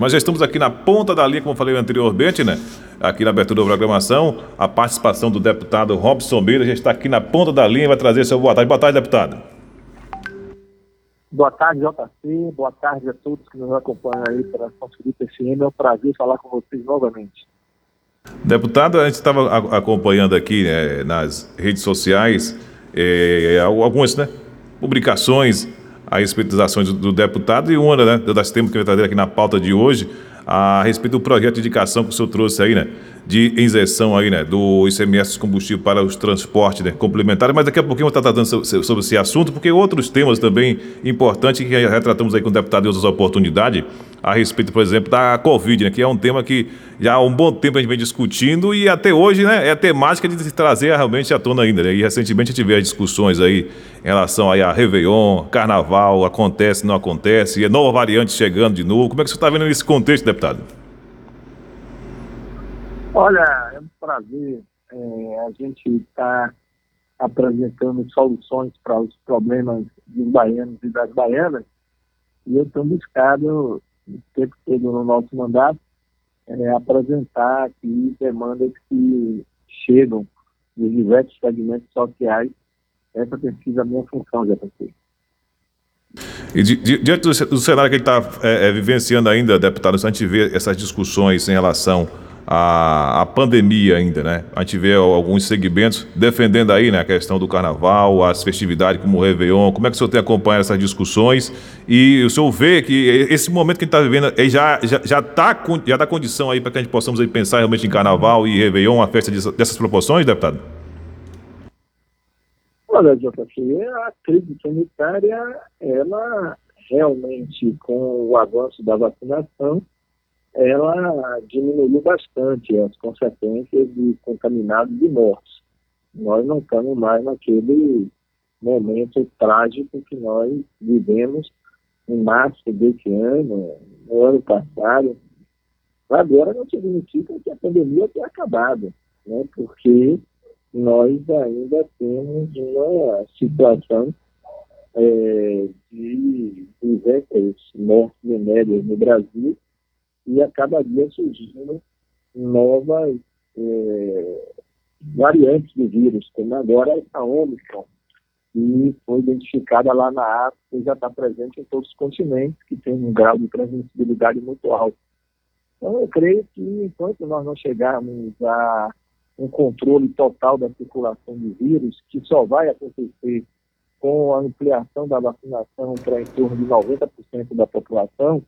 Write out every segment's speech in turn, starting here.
Mas já estamos aqui na ponta da linha, como eu falei anteriormente, né? Aqui na abertura da programação, a participação do deputado Robson Beira já está aqui na ponta da linha e vai trazer seu boa tarde. Boa tarde, deputado. Boa tarde, JC. Boa tarde a todos que nos acompanham aí pela São Felipe FM. É um prazer falar com vocês novamente. Deputado, a gente estava acompanhando aqui né, nas redes sociais é, algumas né, publicações a respeito das ações do, do deputado e uma né, das temas que vai trazer aqui na pauta de hoje a respeito do projeto de indicação que o senhor trouxe aí, né? De inserção aí, né? Do ICMS combustível para os transportes né, complementares. Mas daqui a pouquinho eu vou estar tratando sobre esse assunto, porque outros temas também importantes que retratamos aí com o deputado em outras oportunidades a respeito, por exemplo, da Covid, né, que é um tema que já há um bom tempo a gente vem discutindo e até hoje né, é temática de se trazer realmente à tona ainda. Né? E recentemente a gente vê as discussões aí em relação aí a Réveillon, Carnaval, acontece, não acontece, e é nova variante chegando de novo. Como é que você está vendo nesse contexto, deputado? Olha, é um prazer é, a gente estar tá apresentando soluções para os problemas dos baianos e das baianas, e eu tenho buscado o tempo todo no nosso mandato, é, apresentar aqui demandas que chegam dos diversos segmentos sociais. Essa tem sido a minha função, JP. E diante do, do cenário que ele está é, é, vivenciando ainda, deputado, se a gente vê essas discussões em relação a, a pandemia ainda, né? A gente vê alguns segmentos defendendo aí né, a questão do carnaval, as festividades como o Réveillon. Como é que o senhor tem acompanhado essas discussões? E o senhor vê que esse momento que a gente está vivendo já já, já tá, já dá condição aí para que a gente possamos aí pensar realmente em carnaval e Réveillon, uma festa de, dessas proporções, deputado? Olha, JP, a crise sanitária, ela realmente, com o avanço da vacinação, ela diminuiu bastante as consequências de contaminados e mortos. Nós não estamos mais naquele momento trágico que nós vivemos em março desse ano, no ano passado. Agora não significa que a pandemia tenha acabado, né? porque nós ainda temos uma situação é, de 200 mortes médias no Brasil e a cada dia surgindo novas é, variantes do vírus, como agora a Omicron, que foi identificada lá na África e já está presente em todos os continentes, que tem um grau de transmissibilidade muito alto. Então, eu creio que enquanto nós não chegarmos a um controle total da circulação do vírus, que só vai acontecer com a ampliação da vacinação para em torno de 90% da população,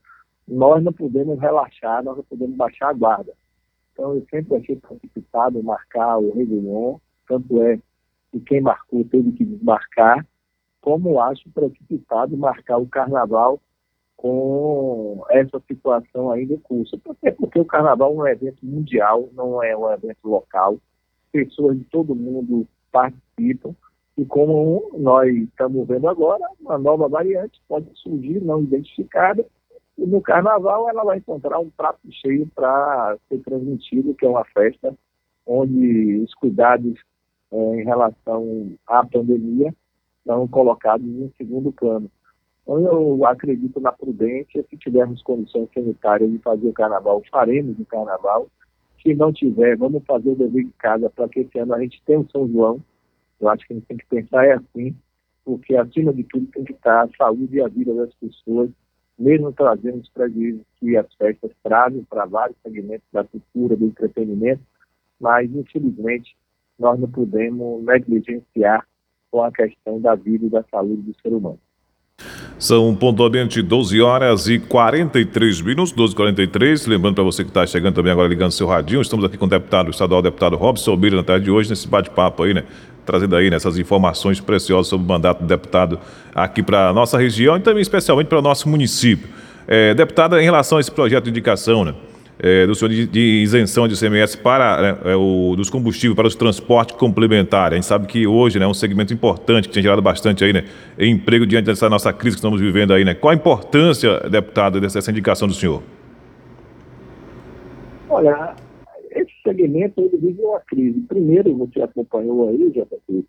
nós não podemos relaxar, nós não podemos baixar a guarda. Então, eu sempre achei precipitado marcar o Réveillon, tanto é que quem marcou teve que desmarcar, como acho precipitado marcar o Carnaval com essa situação ainda em curso. Até porque o Carnaval é um evento mundial, não é um evento local. Pessoas de todo mundo participam. E como nós estamos vendo agora, uma nova variante pode surgir não identificada e no carnaval ela vai encontrar um prato cheio para ser transmitido, que é uma festa onde os cuidados é, em relação à pandemia são colocados em segundo plano. Então, eu acredito na prudência, se tivermos condições sanitárias de fazer o carnaval, faremos o carnaval. Se não tiver, vamos fazer o dever de casa para que esse ano a gente tenha o São João. Eu acho que a gente tem que pensar é assim, porque acima de tudo tem que estar a saúde e a vida das pessoas mesmo trazendo os prejuízos que as festas trazem para vários segmentos da cultura, do entretenimento, mas infelizmente nós não podemos negligenciar com a questão da vida e da saúde do ser humano. São pontualmente 12 horas e 43 minutos, 12 e 43 Lembrando para você que está chegando também agora ligando seu radinho, estamos aqui com o deputado estadual, deputado Robson Beira, na tarde de hoje, nesse bate-papo aí, né? Trazendo aí nessas né, informações preciosas sobre o mandato do deputado aqui para a nossa região e também especialmente para o nosso município. É, deputada, em relação a esse projeto de indicação, né? É, do senhor de, de, isenção de ICMS para né, é, o, dos combustíveis para os transportes complementares. A gente sabe que hoje né, é um segmento importante que tem gerado bastante aí, né, emprego diante dessa nossa crise que estamos vivendo aí. Né? Qual a importância, deputado, dessa indicação do senhor? Olha, esse segmento ele vive uma crise. Primeiro, você acompanhou aí, JP,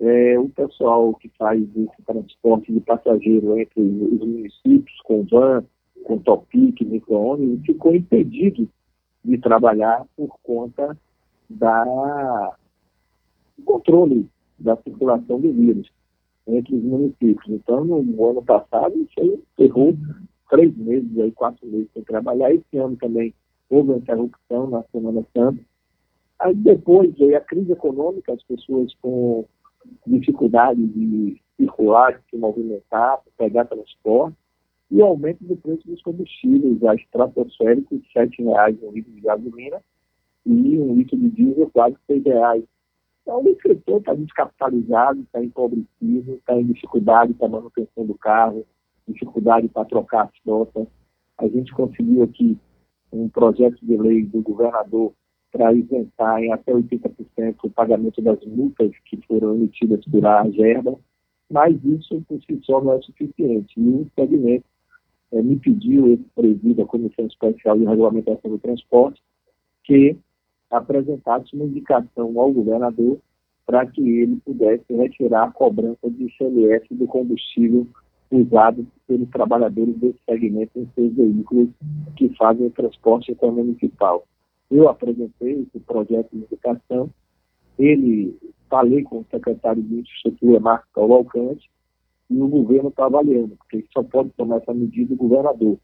é, o pessoal que faz esse transporte de passageiro entre os municípios com van, com Topic, micro-ônibus, ficou impedido de trabalhar por conta da controle da circulação do vírus entre os municípios. Então, no ano passado, isso errou três meses, aí, quatro meses sem trabalhar. Esse ano também houve uma interrupção na Semana Santa. Aí depois veio a crise econômica, as pessoas com dificuldade de circular, de se movimentar, pegar transporte, e aumento do preço dos combustíveis, a estratosférico de R$ reais um litro de gasolina e um litro de diesel quase R$ reais. Então, o escritor está descapitalizado, está empobrecido, está em dificuldade para manutenção do carro, dificuldade para trocar as notas. A gente conseguiu aqui um projeto de lei do governador para isentar em até 80% o pagamento das multas que foram emitidas por a Gerba, mas isso por si só não é suficiente. E o segmento é, me pediu, esse presídio da Comissão Especial de Regulamentação do Transporte, que apresentasse uma indicação ao governador para que ele pudesse retirar a cobrança de ICMS do combustível usado pelos trabalhadores desse segmento em seus veículos que fazem o transporte intermunicipal. Eu apresentei esse projeto de indicação, ele falei com o secretário de Infraestrutura, Marcos Cavalcante, e o governo está avaliando, porque só pode tomar essa medida o governador.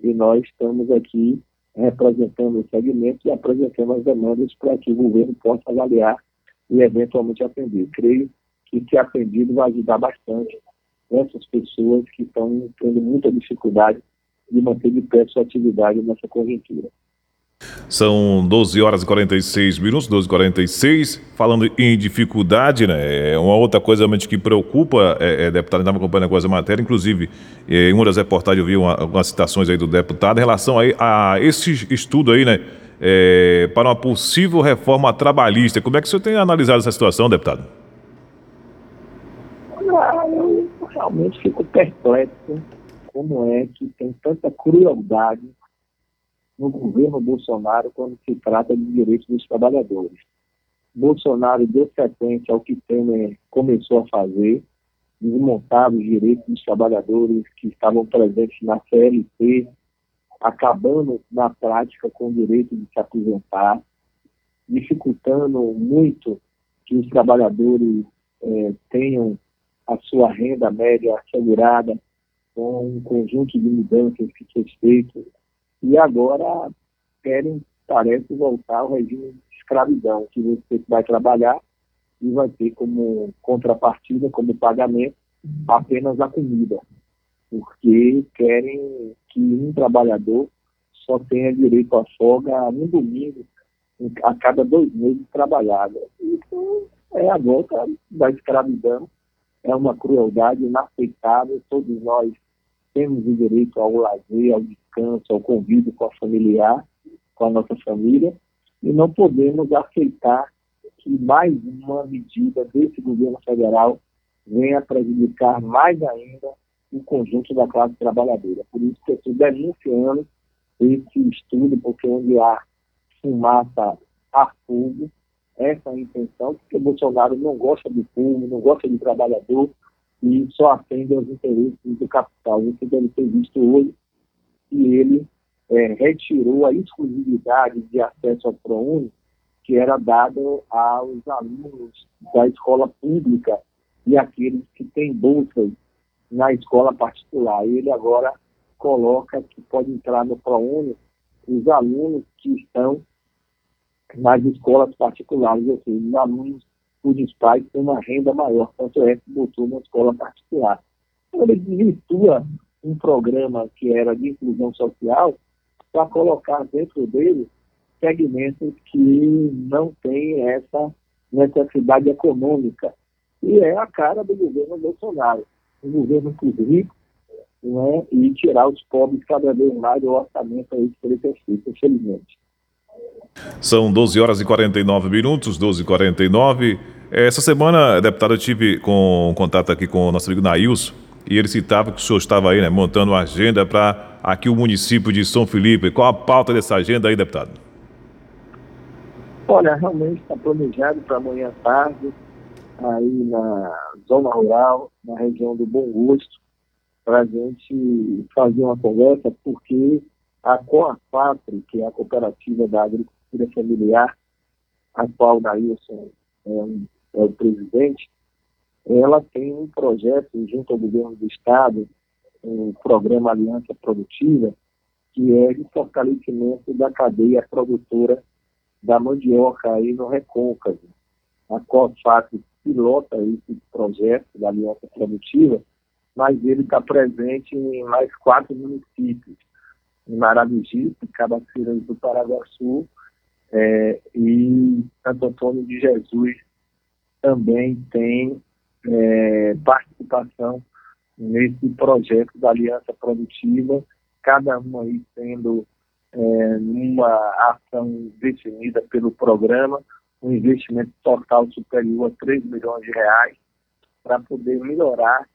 E nós estamos aqui representando o segmento e apresentando as demandas para que o governo possa avaliar e eventualmente atender. Creio que se atendido vai ajudar bastante essas pessoas que estão tendo muita dificuldade de manter de pé sua atividade nessa conjuntura. São 12 horas e 46 minutos, 12 e 46 Falando em dificuldade, né? É uma outra coisa realmente que preocupa, é, é deputado, estava acompanhando com essa matéria, inclusive é, em uma das reportagens eu vi uma, algumas citações aí do deputado em relação aí a esse estudo aí, né? É, para uma possível reforma trabalhista. Como é que o senhor tem analisado essa situação, deputado? Ah, eu realmente fico perplexo como é que tem tanta crueldade no governo Bolsonaro quando se trata de direitos dos trabalhadores. Bolsonaro deu sequência ao que Temer começou a fazer, desmontava os direitos dos trabalhadores que estavam presentes na CLT, acabando na prática com o direito de se aposentar, dificultando muito que os trabalhadores eh, tenham a sua renda média assegurada com um conjunto de mudanças que foi feito e agora querem, parece, voltar ao regime de escravidão, que você vai trabalhar e vai ter como contrapartida, como pagamento, apenas a comida, porque querem que um trabalhador só tenha direito à folga no domingo, a cada dois meses trabalhado. Isso é a volta da escravidão, é uma crueldade inaceitável, todos nós temos o direito ao lazer, ao descanso, ao convívio com a familiar, com a nossa família, e não podemos aceitar que mais uma medida desse governo federal venha prejudicar mais ainda o conjunto da classe trabalhadora. Por isso que eu estou denunciando esse estudo, porque onde há fumaça, há fogo, essa é a intenção, porque o Bolsonaro não gosta do povo, não gosta do trabalhador, e só atende aos interesses do capital. Isso deve ser visto hoje, e ele é, retirou a exclusividade de acesso ao ProUni, que era dado aos alunos da escola pública e aqueles que têm bolsas na escola particular. Ele agora coloca que pode entrar no ProUni os alunos que estão nas escolas particulares, ou seja, os alunos cujos pais têm uma renda maior, tanto é que botou uma escola particular. Então, ele desvirtua um programa que era de inclusão social para colocar dentro dele segmentos que não têm essa necessidade econômica. E é a cara do governo Bolsonaro. O governo dos ricos né, e tirar os pobres cada vez mais do orçamento aí que ele tem feito, infelizmente. São 12 horas e 49 minutos, 12 e 49. Essa semana, deputado, eu tive com, contato aqui com o nosso amigo Nailson e ele citava que o senhor estava aí, né, montando uma agenda para aqui o município de São Felipe. Qual a pauta dessa agenda aí, deputado? Olha, realmente está planejado para amanhã à tarde, aí na zona rural, na região do Bom Gosto, para a gente fazer uma conversa, porque a COAFATRE, que é a Cooperativa da Agricultura Familiar, a qual Daílson é, um, é o presidente, ela tem um projeto junto ao governo do Estado, um programa Aliança Produtiva, que é de fortalecimento da cadeia produtora da mandioca aí no Recôncavo. A COFAC pilota esse projeto da Aliança Produtiva, mas ele está presente em mais quatro municípios, em Maragogipe, Cabaceiras do Paraguaçu é, e Santo Antônio de Jesus também tem é, participação nesse projeto da Aliança Produtiva, cada uma aí sendo é, numa ação definida pelo programa, um investimento total superior a 3 milhões de reais para poder melhorar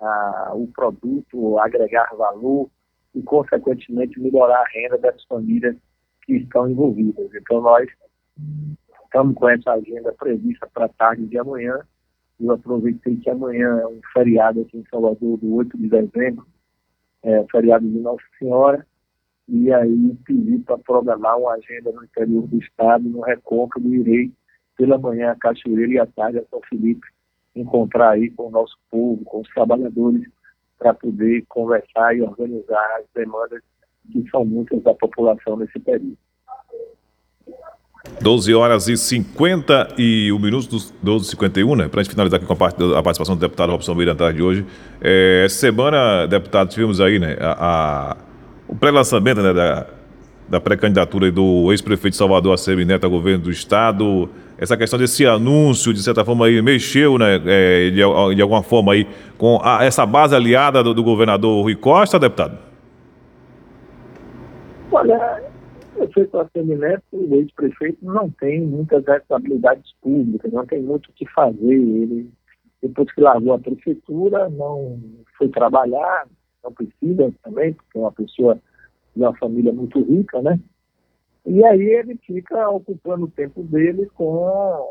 ah, o produto, agregar valor e, consequentemente, melhorar a renda das famílias que estão envolvidas. Então, nós estamos com essa agenda prevista para tarde de amanhã. Eu aproveitei que amanhã é um feriado aqui em Salvador, do 8 de dezembro, é, feriado de Nossa Senhora, e aí pedi para programar uma agenda no interior do estado, no Recôncavo, irei pela manhã a Cachoeira e à tarde a São Felipe encontrar aí com o nosso povo, com os trabalhadores, para poder conversar e organizar as demandas que são muitas da população nesse período. 12 horas e 51 minutos, 12 e 51, né? Para a gente finalizar aqui com a, parte, a participação do deputado Robson Miranda de hoje. É, essa semana, deputado, tivemos aí, né, a, a o pré-lançamento né, da, da pré-candidatura do ex-prefeito Salvador, a Semineto, ao governo do estado. Essa questão desse anúncio, de certa forma, aí, mexeu, né, é, de, de, alguma forma, aí, com a, essa base aliada do, do governador Rui Costa, deputado? Olha, o prefeito Assemineto, o ex-prefeito, não tem muitas responsabilidades públicas, não tem muito o que fazer. Ele, depois que largou a prefeitura, não foi trabalhar, não precisa também, porque é uma pessoa de uma família muito rica, né? E aí ele fica ocupando o tempo dele com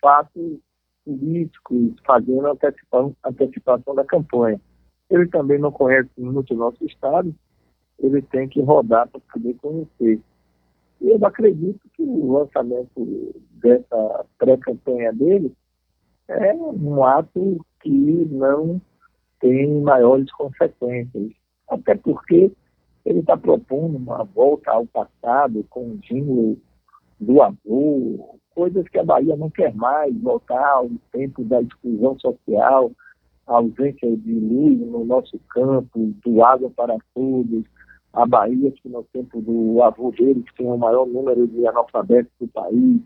fatos políticos, fazendo antecipação da campanha. Ele também não conhece muito o nosso Estado, ele tem que rodar para poder conhecer. E eu acredito que o lançamento dessa pré-campanha dele é um ato que não tem maiores consequências. Até porque ele está propondo uma volta ao passado com o jingle do amor, coisas que a Bahia não quer mais, voltar ao tempo da exclusão social, a ausência de luz no nosso campo, do água para todos, a Bahia, que no tempo do avô dele, que tinha o maior número de analfabetos do país,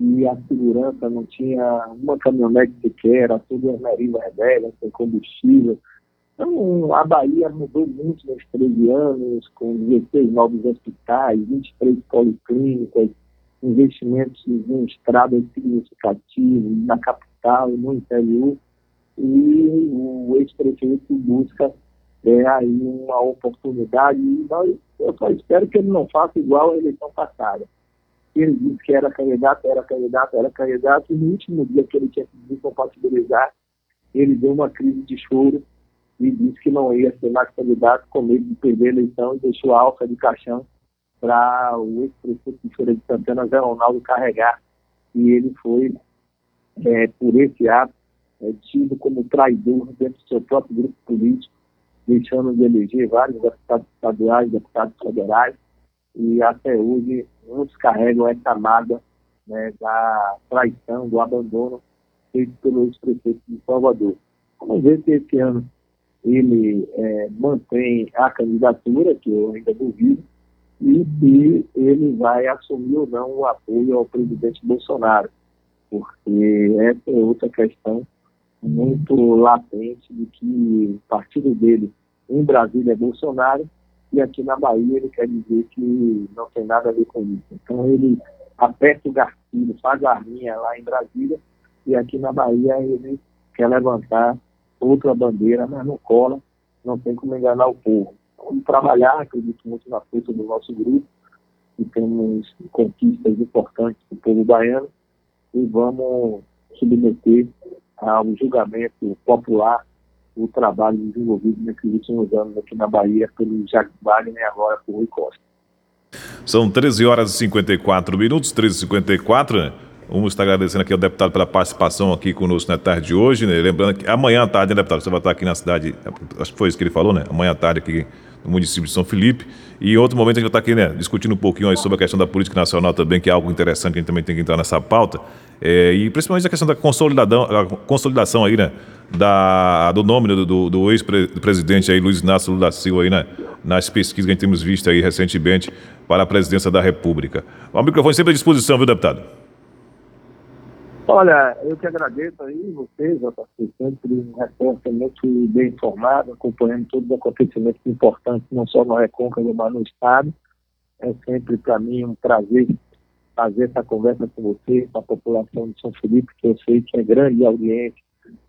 e a segurança não tinha uma caminhonete sequer, era tudo as merivas velhas, sem combustível. Então, a Bahia mudou muito nos 13 anos, com 16 novos hospitais, 23 policlínicas, investimentos em estradas significativos na capital e no interior. E o ex-prefeito busca é, aí uma oportunidade. E nós, eu só espero que ele não faça igual a eleição passada ele disse que era candidato, era candidato, era candidato, e no último dia que ele tinha que desincompatibilizar, ele deu uma crise de choro e disse que não ia ser mais candidato com medo de perder a eleição e deixou a alça de caixão para o ex-prefeito de Feira de Santana, Zé Ronaldo, carregar. E ele foi, é, por esse ato, é, tido como traidor dentro do seu próprio grupo político, deixando de eleger vários deputados estaduais, deputados federais, e até hoje muitos carregam essa mágoa né, da traição, do abandono feito pelo ex-prefeito de Salvador. Vamos ver se esse ano ele é, mantém a candidatura, que eu ainda duvido, e se ele vai assumir ou não o apoio ao presidente Bolsonaro, porque essa é outra questão muito latente de que o partido dele em Brasília é Bolsonaro e aqui na Bahia ele quer dizer que não tem nada a ver com isso. Então ele aperta o gatilho, faz a arminha lá em Brasília e aqui na Bahia ele quer levantar outra bandeira, mas não cola, não tem como enganar o povo. Vamos trabalhar, acredito muito na força do nosso grupo, e temos conquistas importantes do povo baiano, e vamos submeter ao julgamento popular o trabalho desenvolvido nesses últimos anos aqui na Bahia pelo Jacques Wagner e agora por Rui Costa. São 13 horas e 54 minutos, 13 e 54 né? Vamos estar agradecendo aqui ao deputado pela participação aqui conosco na tarde de hoje, né? Lembrando que amanhã à tarde, né, deputado, você vai estar aqui na cidade, acho que foi isso que ele falou, né? Amanhã à tarde aqui no município de São Felipe. E em outro momento a gente vai estar aqui, né, discutindo um pouquinho sobre a questão da política nacional também, que é algo interessante que a gente também tem que entrar nessa pauta. É, e principalmente a questão da consolidação, a aí, né, da, do nome do, do, do ex-presidente aí, Luiz Inácio Lula da Silva aí, né, nas pesquisas que a gente temos visto aí recentemente para a presidência da República. O microfone sempre à disposição, viu, deputado? Olha, eu que agradeço aí vocês, JC, sempre muito bem informado, acompanhando todos os acontecimentos importantes, não só no Recôncavo, mas no Estado. É sempre para mim um prazer fazer essa conversa com você, com a população de São Felipe, que eu sei que é grande audiência,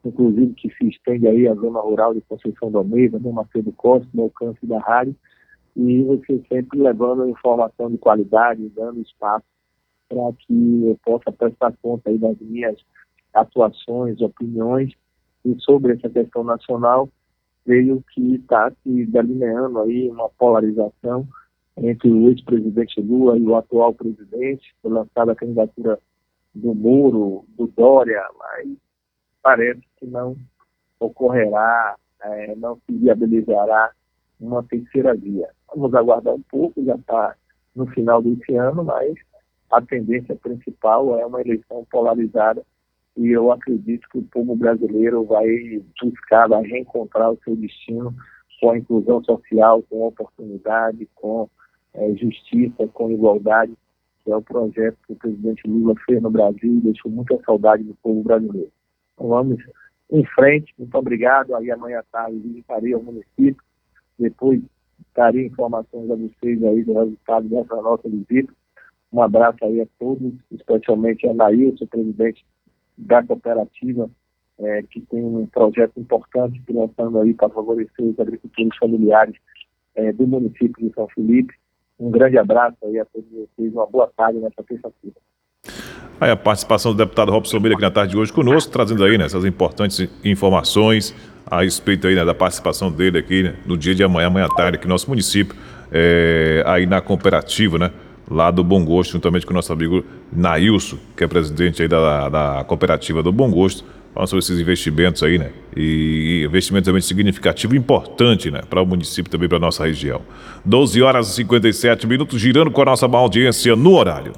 inclusive que se estende aí à zona rural de Conceição do Almeida, no Macedo Costa, no alcance da rádio, e você sempre levando informação de qualidade, dando espaço para que eu possa prestar conta aí das minhas atuações, opiniões e sobre essa questão nacional, veio que está se delineando aí uma polarização entre o ex-presidente Lula e o atual presidente, foi lançada a candidatura do Moro, do Dória, mas parece que não ocorrerá, é, não se viabilizará uma terceira via. Vamos aguardar um pouco, já está no final desse ano, mas a tendência principal é uma eleição polarizada e eu acredito que o povo brasileiro vai buscar, vai reencontrar o seu destino com a inclusão social, com oportunidade, com é, justiça, com igualdade, que é o projeto que o presidente Lula fez no Brasil e deixou muita saudade do povo brasileiro. Então vamos em frente, muito obrigado. Aí amanhã à tarde visitarei o município, depois darei informações a vocês aí do resultado dessa nossa visita um abraço aí a todos, especialmente a Nailson, presidente da cooperativa, é, que tem um projeto importante lançando aí para favorecer os agricultores familiares é, do município de São Felipe. Um grande abraço aí a todos vocês, uma boa tarde nessa terça-feira. Aí a participação do deputado Robson Meira aqui na tarde de hoje conosco, trazendo aí né, essas importantes informações a respeito aí né, da participação dele aqui né, no dia de amanhã, amanhã à tarde, aqui no nosso município, é, aí na cooperativa, né? lá do Bom Gosto, juntamente com o nosso amigo Nailson, que é presidente aí da, da cooperativa do Bom Gosto, falando sobre esses investimentos aí, né? E investimento também significativo importante, né? Para o município também, para a nossa região. 12 horas e 57 minutos, girando com a nossa audiência no horário.